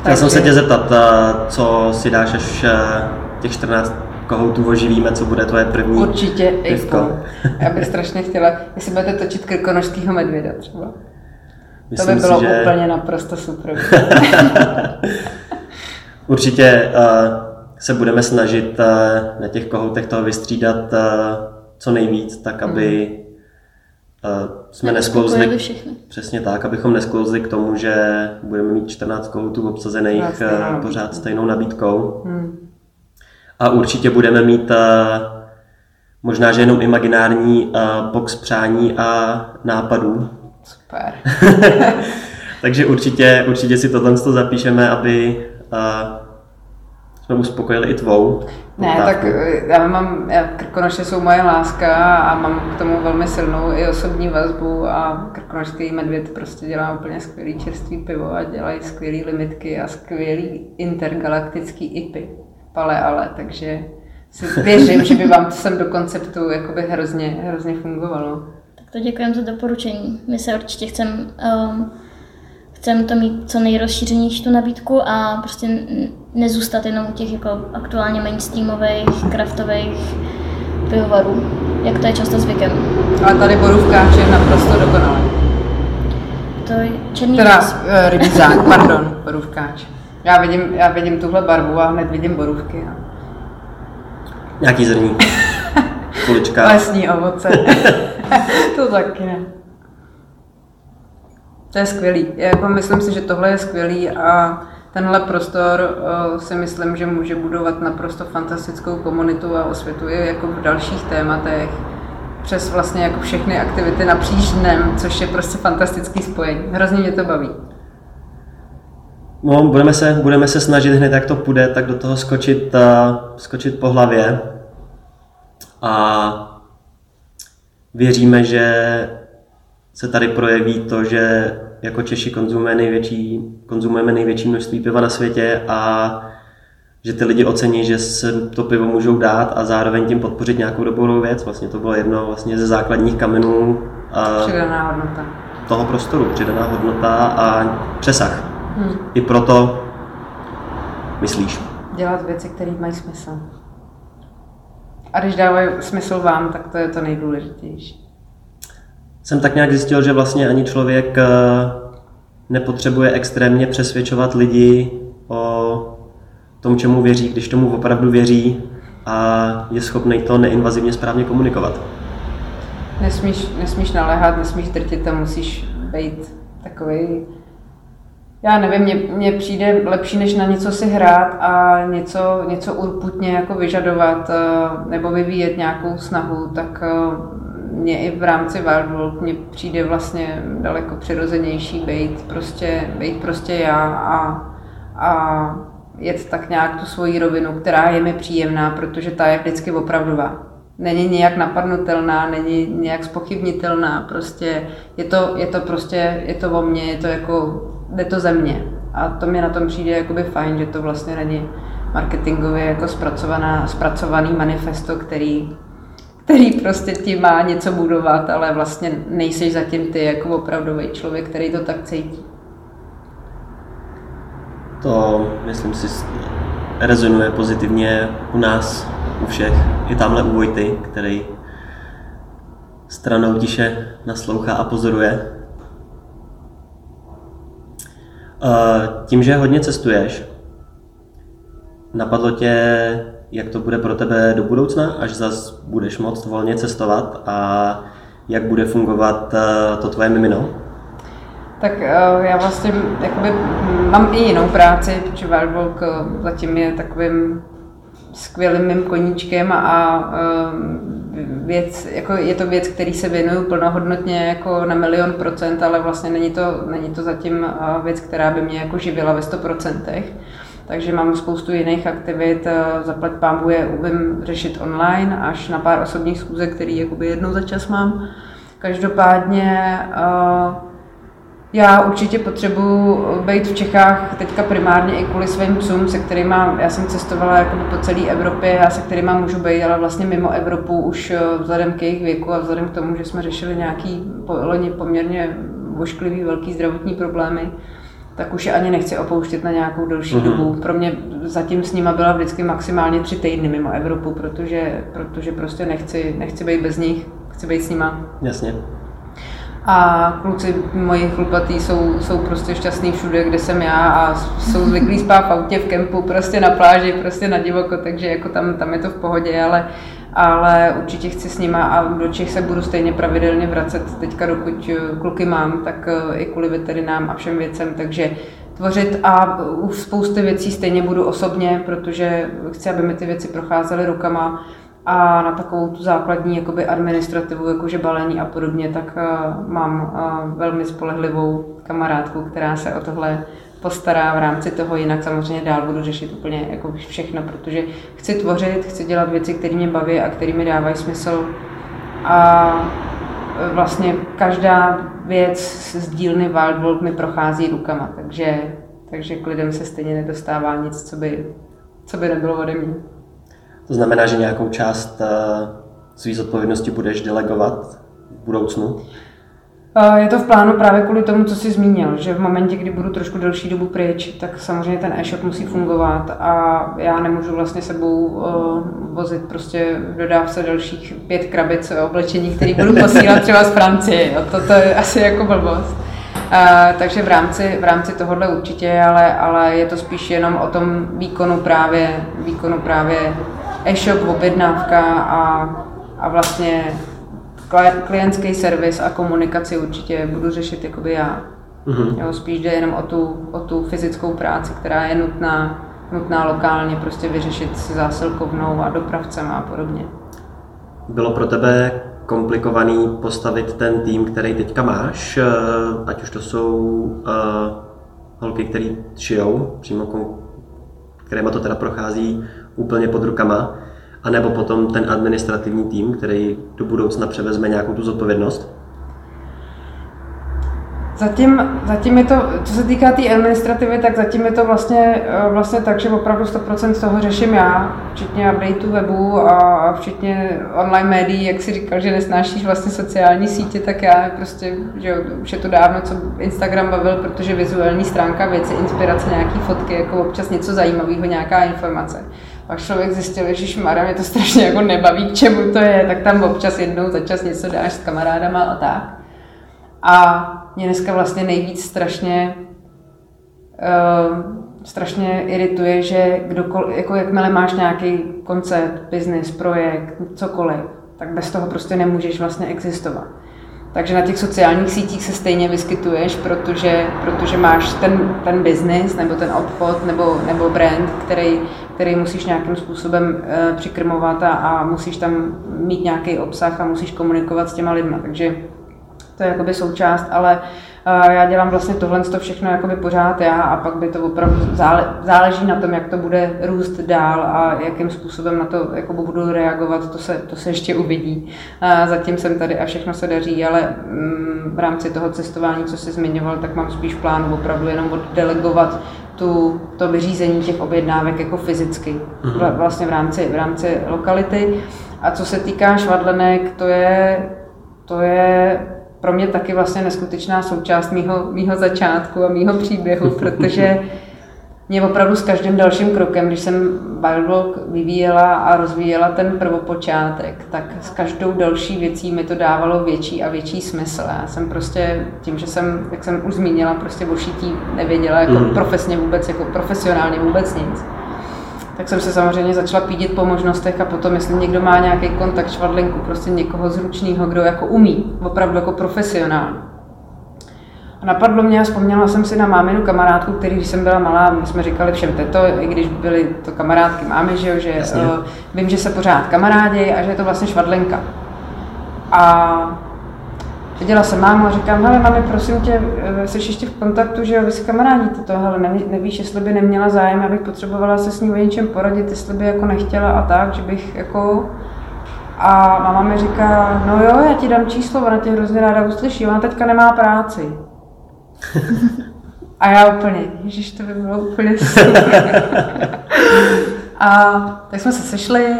Chtěl jsem se tě zeptat, eh, co si dáš, až eh, těch 14 kohoutů oživíme, co bude tvoje první Určitě IPu. Já bych strašně chtěla, jestli budete točit krkonožského medvěda třeba. Myslím to by bylo si, že... úplně naprosto super. Určitě uh, se budeme snažit uh, na těch kohoutech toho vystřídat uh, co nejvíc, tak aby uh, jsme nesklouzli, přesně tak, abychom nesklouzli k tomu, že budeme mít 14 kohoutů obsazených uh, pořád stejnou nabídkou. Hmm. A určitě budeme mít uh, možná, že jenom imaginární box přání a nápadů, Super. Takže určitě, určitě si tohle zapíšeme, aby jsme uspokojili i tvou. Ne, tak eh, já mám, já, Krkonoše jsou moje láska a mám k tomu velmi silnou i osobní vazbu a Krkonošský medvěd prostě dělá úplně skvělý čerstvý pivo a dělají skvělé limitky a skvělý intergalaktický IPy. Pale ale, takže si věřím, že by vám to sem do konceptu jakoby hrozně, hrozně fungovalo. To děkujeme za doporučení. My se určitě chceme um, chcem to mít co nejrozšířenější tu nabídku a prostě nezůstat jenom u těch jako aktuálně mainstreamových, kraftových pivovarů, jak to je často zvykem. Ale tady borůvkáč je naprosto dokonalý. To je černý Teda uh, rybízák, pardon, borůvkáč. Já vidím, já vidím tuhle barvu a hned vidím borůvky. No. Nějaký zrní. Kulička. Lesní ovoce. to taky ne. To je skvělý. Jako myslím si, že tohle je skvělý a tenhle prostor uh, si myslím, že může budovat naprosto fantastickou komunitu a osvětu i jako v dalších tématech. přes vlastně jako všechny aktivity napříč dnem, což je prostě fantastický spojení. Hrozně mě to baví. No, budeme se, budeme se snažit hned, jak to půjde, tak do toho skočit, uh, skočit po hlavě. A věříme, že se tady projeví to, že jako Češi konzumujeme největší, konzumujeme největší množství piva na světě a že ty lidi ocení, že se to pivo můžou dát a zároveň tím podpořit nějakou dobrou věc. Vlastně to bylo jedno vlastně ze základních kamenů a přidaná hodnota. toho prostoru, přidaná hodnota a přesah. Hmm. I proto myslíš. Dělat věci, které mají smysl. A když dávají smysl vám, tak to je to nejdůležitější. Jsem tak nějak zjistil, že vlastně ani člověk eh, nepotřebuje extrémně přesvědčovat lidi o tom, čemu věří, když tomu opravdu věří a je schopný to neinvazivně správně komunikovat. Nesmíš, nesmíš naléhat, nesmíš drtit a musíš být takový já nevím, mně, mně přijde lepší, než na něco si hrát a něco, něco urputně jako vyžadovat eh, nebo vyvíjet nějakou snahu, tak eh, mě i v rámci Wildworld mně přijde vlastně daleko přirozenější být prostě, být prostě já a, a jet tak nějak tu svoji rovinu, která je mi příjemná, protože ta je vždycky opravdová. Není nějak napadnutelná, není nějak spochybnitelná, prostě je to, je to prostě, je to o mně, je to jako, jde to ze mě. A to mi na tom přijde jakoby fajn, že to vlastně není marketingově jako zpracovaná, zpracovaný manifesto, který, který prostě ti má něco budovat, ale vlastně nejseš zatím ty jako opravdový člověk, který to tak cítí. To, myslím si, rezonuje pozitivně u nás, u všech. I tamhle u Vojty, který stranou tiše naslouchá a pozoruje. Tím, že hodně cestuješ, napadlo tě, jak to bude pro tebe do budoucna, až zas budeš moct volně cestovat a jak bude fungovat eh, to tvoje mimino? Tak eh, já vlastně jakoby, mám i jinou práci, protože Wildwalk eh, zatím je takovým skvělým mým koníčkem a věc, jako je to věc, který se věnuju plnohodnotně jako na milion procent, ale vlastně není to, není to zatím věc, která by mě jako živila ve 100 procentech. Takže mám spoustu jiných aktivit, zaplať pámbu je umím řešit online, až na pár osobních schůzek, který jakoby jednou za čas mám. Každopádně já určitě potřebuji být v Čechách teďka primárně i kvůli svým psům, se kterými já jsem cestovala jako po celé Evropě a se kterými můžu být, ale vlastně mimo Evropu už eh, vzhledem k jejich věku a vzhledem k tomu, že jsme řešili nějaký loni poměrně vošklivý velký zdravotní problémy, tak už je ani nechci opouštět na nějakou delší mm-hmm. dobu. Pro mě zatím s nima byla vždycky maximálně tři týdny mimo Evropu, protože, protože prostě nechci, nechci být bez nich, chci být s nima. Jasně. A kluci moji chlupatý jsou, jsou prostě šťastní všude, kde jsem já a jsou zvyklí spát v autě, v kempu, prostě na pláži, prostě na divoko, takže jako tam, tam je to v pohodě, ale, ale určitě chci s nima a do Čech se budu stejně pravidelně vracet teďka, dokud eh, kluky mám, tak eh, i kvůli veterinám a všem věcem, takže tvořit a u spousty věcí stejně budu osobně, protože chci, aby mi ty věci procházely rukama. A na takovou tu základní jakoby administrativu, jakože balení a podobně, tak uh, mám velmi spolehlivou kamarádku, která se o tohle postará v rámci toho, jinak samozřejmě dál budu řešit úplně jako všechno, protože chci tvořit, chci dělat věci, které mě baví a které mi dávají smysl. A e, vlastně každá věc z dílny Wildworld mi prochází rukama, takže, takže k lidem se stejně nedostává nic, co by, co by nebylo ode mě. To znamená, že nějakou část eh, své zodpovědnosti budeš delegovat v budoucnu? Eh, je to v plánu právě kvůli tomu, co jsi zmínil, že v momentě, kdy budu trošku delší dobu pryč, tak samozřejmě ten e-shop musí fungovat a já nemůžu vlastně sebou uh, vozit prostě v dodávce dalších pět krabic oblečení, který budu posílat třeba z Francie. Jo. To, to je asi jako blbost. Uh, takže v rámci, v rámci tohohle určitě, ale, ale je to spíš jenom o tom výkonu právě, výkonu právě e-shop, objednávka a, a vlastně klientský servis a komunikaci určitě budu řešit jakoby já. Mm-hmm. Jo, spíš jde jenom o tu, o tu fyzickou práci, která je nutná, nutná lokálně prostě vyřešit s zásilkovnou a dopravcem a podobně. Bylo pro tebe komplikovaný postavit ten tým, který teďka máš, eh, ať už to jsou uh, holky, které šijou, přímo kterýma to teda prochází úplně pod rukama, anebo potom ten administrativní tým, který do budoucna převezme nějakou tu zodpovědnost? Zatím, zatím je to, co se týká té tý administrativy, tak zatím je to vlastně, eh, vlastně tak, že opravdu 100% toho řeším já, včetně updateu webu a včetně online médií, jak si říkal, že nesnášíš vlastně sociální sítě, tak já prostě, že už je to dávno, co Instagram bavil, protože vizuální stránka věci, inspirace, nějaký fotky, jako občas něco zajímavého, nějaká informace. Pak člověk zjistil, že Mara, mě to strašně jako nebaví, k čemu to je, tak tam občas jednou za čas něco dáš s kamarádama a tak. A mě dneska vlastně nejvíc strašně uh, strašně irituje, že kdokoliv, jako jakmile máš nějaký koncept, business, projekt, cokoliv, tak bez toho prostě nemůžeš vlastně existovat. Takže na těch sociálních sítích se stejně vyskytuješ, protože, protože máš ten, ten business, nebo ten obchod, nebo, nebo brand, který, který musíš nějakým způsobem uh, přikrmovat a, a musíš tam mít nějaký obsah a musíš komunikovat s těma lidma. Takže to je jakoby součást, ale uh, já dělám vlastně tohle to všechno jakoby pořád já a pak by to opravdu zále, záleží na tom, jak to bude růst dál a jakým způsobem na to jako budu reagovat, to se, to se ještě uvidí. Uh, zatím jsem tady a všechno se daří, ale um, v rámci toho cestování, co jsi zmiňoval, tak mám spíš plán opravdu jenom oddelegovat tu, to vyřízení těch objednávek jako fyzicky, mm-hmm. vlastně v rámci, v rámci lokality. A co se týká švadlenek, to je, to je pro mě taky vlastně neskutečná součást mýho, mýho začátku a mýho příběhu, protože mě opravdu s každým dalším krokem, když jsem Bioblog vyvíjela a rozvíjela ten prvopočátek, tak s každou další věcí mi to dávalo větší a větší smysl. Já jsem prostě tím, že jsem, jak jsem už zmínila, prostě o šití nevěděla jako mm. profesně vůbec, jako profesionálně vůbec nic tak jsem se samozřejmě začala pídit po možnostech a potom, jestli někdo má nějaký kontakt švadlinku, prostě někoho zručného, kdo jako umí, opravdu jako profesionál. A napadlo mě a vzpomněla jsem si na máminu kamarádku, který, když jsem byla malá, my jsme říkali všem teto, i když byly to kamarádky mámy, že, jo, že uh, vím, že se pořád kamarádi a že je to vlastně švadlenka. A Viděla jsem mámu a říkám, hele mami, prosím tě, eh, jsi ještě v kontaktu, že jo, vy si kamarádíte to, hele, neví, nevíš, jestli by neměla zájem, abych potřebovala se s ní o něčem poradit, jestli by jako nechtěla a tak, že bych jako... A máma mi říká, no jo, já ti dám číslo, ona tě hrozně ráda uslyší, ona teďka nemá práci. A já úplně, ježiš, to by bylo úplně super. A tak jsme se sešli,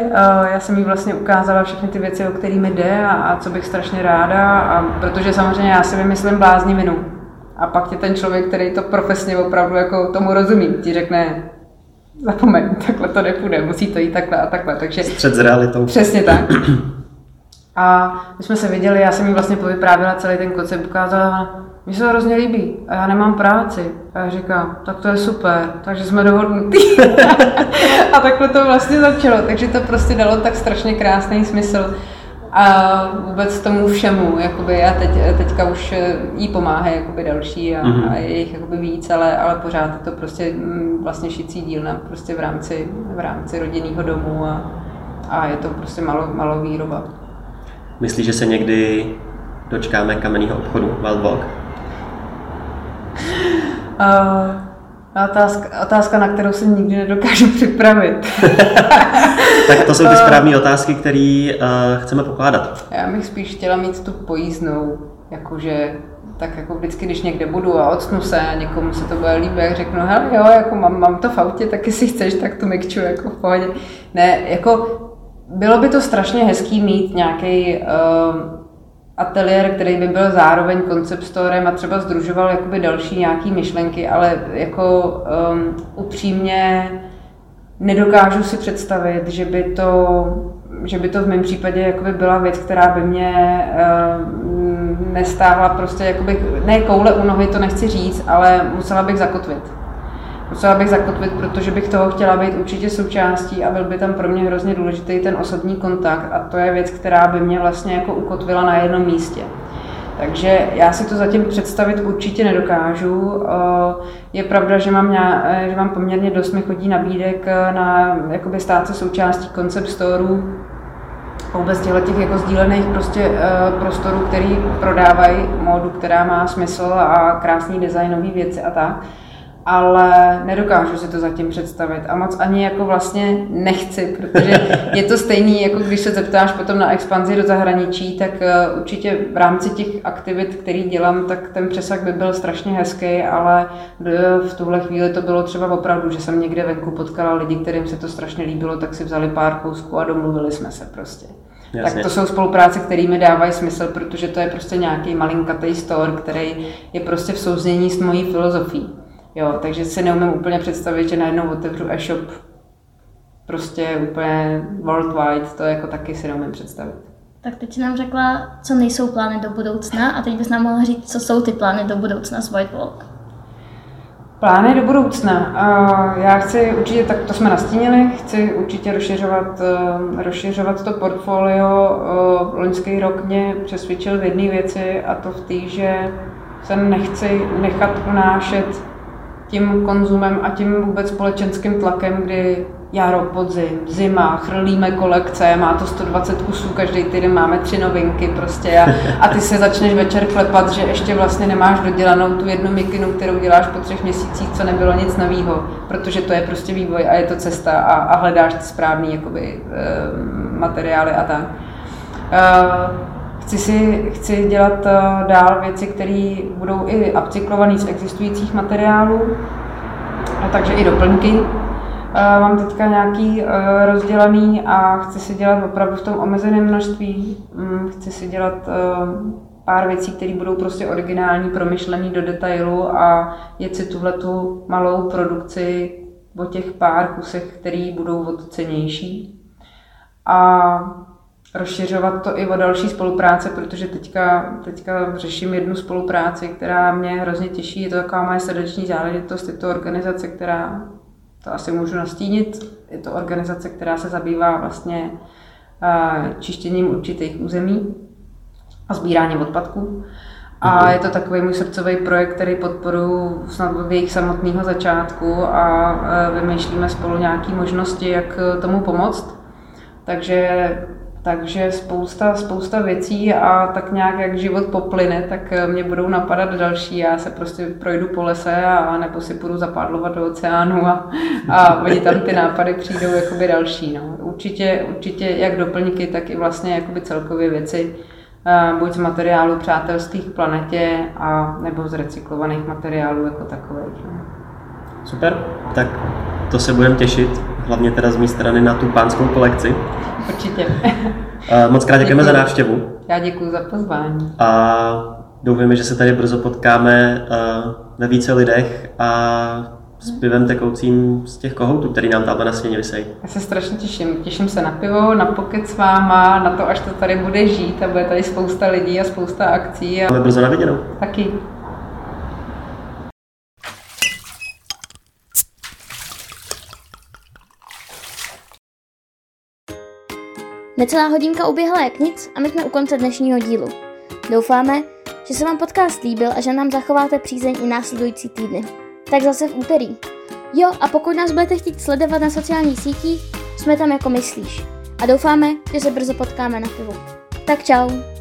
já jsem jí vlastně ukázala všechny ty věci, o kterými jde a, a co bych strašně ráda, a protože samozřejmě já si vymyslím bláznivinu. A pak ti ten člověk, který to profesně opravdu jako tomu rozumí, ti řekne, zapomeň, takhle to nepůjde, musí to jít takhle a takhle. Takže, Střed s realitou. Přesně tak. A my jsme se viděli, já jsem jí vlastně povyprávěla celý ten koncept, ukázala, mi se to hrozně líbí a já nemám práci. A já říkám, tak to je super, takže jsme dohodnutí. a takhle to vlastně začalo, takže to prostě dalo tak strašně krásný smysl. A vůbec tomu všemu, jakoby já teď, teďka už jí pomáhají jakoby další a, mm-hmm. a je jich jakoby víc, ale, ale pořád je to prostě mm, vlastně šicí dílna prostě v rámci, v rámci rodinného domu a, a je to prostě malo, malo výroba. Myslíš, že se někdy dočkáme kamenného obchodu Wild Walk? Uh, otázka, otázka, na kterou se nikdy nedokážu připravit. tak to jsou ty správné otázky, které uh, chceme pokládat. Já bych spíš chtěla mít tu pojízdnou, jakože tak jako vždycky, když někde budu a odsnu se a někomu se to bude líbit, jak řeknu, hele jo, jako mám, mám to v autě, tak jestli chceš, tak to mikču jako v pohodě. Ne, jako bylo by to strašně hezký mít nějaký uh, ateliér, který by byl zároveň concept storem a třeba združoval jakoby další nějaký myšlenky, ale jako um, upřímně nedokážu si představit, že by to, že by to v mém případě jakoby byla věc, která by mě uh, nestáhla prostě jakoby, ne koule u nohy, to nechci říct, ale musela bych zakotvit musela bych zakotvit, protože bych toho chtěla být určitě součástí a byl by tam pro mě hrozně důležitý ten osobní kontakt a to je věc, která by mě vlastně jako ukotvila na jednom místě. Takže já si to zatím představit určitě nedokážu. Eh, je pravda, že mám, ně, že mám poměrně dost mi chodí nabídek na jakoby stát se součástí concept storeu vůbec těchto těch jako sdílených prostě prostorů, který prodávají módu, která má smysl a krásný designové věci a tak ale nedokážu si to zatím představit a moc ani jako vlastně nechci, protože je to stejný, jako když se zeptáš potom na expanzi do zahraničí, tak eh, určitě v rámci těch aktivit, který dělám, tak ten přesah by byl strašně hezký, ale v tuhle chvíli to bylo třeba opravdu, že jsem někde venku potkala lidi, kterým se to strašně líbilo, tak si vzali pár kousků a domluvili jsme se prostě. Jasně. Tak to jsou spolupráce, které mi dávají smysl, protože to je prostě nějaký malinkatý store, který je prostě v souznění s mojí filozofií. Jo, takže si neumím úplně představit, že najednou otevřu e-shop prostě úplně worldwide, to jako taky si neumím představit. Tak teď si nám řekla, co nejsou plány do budoucna a teď bys nám mohla říct, co jsou ty plány do budoucna s White Walk. Plány do budoucna. Já chci určitě, tak to jsme nastínili, chci určitě rozšiřovat, eh, rozšiřovat to portfolio. Eh, loňský rok mě přesvědčil v jedné věci a to v té, že se nechci nechat unášet tím konzumem a tím vůbec společenským tlakem, kdy jaro, podzim, zima, chrlíme kolekce, má to 120 kusů, každý týden máme tři novinky prostě a, a ty se začneš večer klepat, že ještě vlastně nemáš dodělanou tu jednu mikinu, kterou děláš po třech měsících, co nebylo nic novýho, protože to je prostě vývoj a je to cesta a, a hledáš ty správný jakoby, e, materiály a tak. E, Chci, si, chci dělat eh, dál věci, které budou i upcyklované z existujících materiálů, a takže i doplňky. Eh, mám teďka nějaký eh, rozdělaný a chci si dělat opravdu v tom omezeném množství. Mm, chci si dělat pár věcí, které budou prostě originální, promyšlený do detailu a jet si tuhle tu malou produkci o těch pár kusech, které budou odcenější. A rozšiřovat to i o další spolupráce, protože teďka, teďka řeším jednu spolupráci, která mě hrozně těší. Je to taková moje srdeční záležitost. Je to organizace, která, to asi můžu nastínit, je to organizace, která se zabývá vlastně čištěním určitých území a sbíráním odpadků. A mhm. je to takový můj srdcový projekt, který podporuji snad od jejich samotného začátku a vymýšlíme spolu nějaké možnosti, jak tomu pomoct. Takže takže spousta, spousta věcí a tak nějak, jak život poplyne, tak eh, mě budou napadat další. Já se prostě projdu po lese a nebo si půjdu zapádlovat do oceánu a, a oni tam ty nápady přijdou jakoby další. No. Určitě, určitě jak doplňky, tak i vlastně jakoby celkově věci, eh, buď z materiálu přátelských planetě, a nebo z recyklovaných materiálů jako takových. No. Super, tak to se budeme těšit, hlavně teda z mé strany na tu pánskou kolekci. Určitě. Moc krát děkujeme za návštěvu. Já děkuji za pozvání. A doufujeme, že se tady brzo potkáme ve více lidech a s pivem tekoucím z těch kohoutů, který nám tam na stěně vysejí. Já se strašně těším. Těším se na pivo, na pokec s váma, na to, až to tady bude žít a bude tady spousta lidí a spousta akcí. A... Máme brzo na viděnou. Taky. Necelá hodinka uběhla jak nic a my jsme u konce dnešního dílu. Doufáme, že se vám podcast líbil a že nám zachováte přízeň i následující týdny. Tak zase v úterý. Jo, a pokud nás budete chtít sledovat na sociálních sítích, jsme tam jako myslíš. A doufáme, že se brzo potkáme na pivu. Tak čau.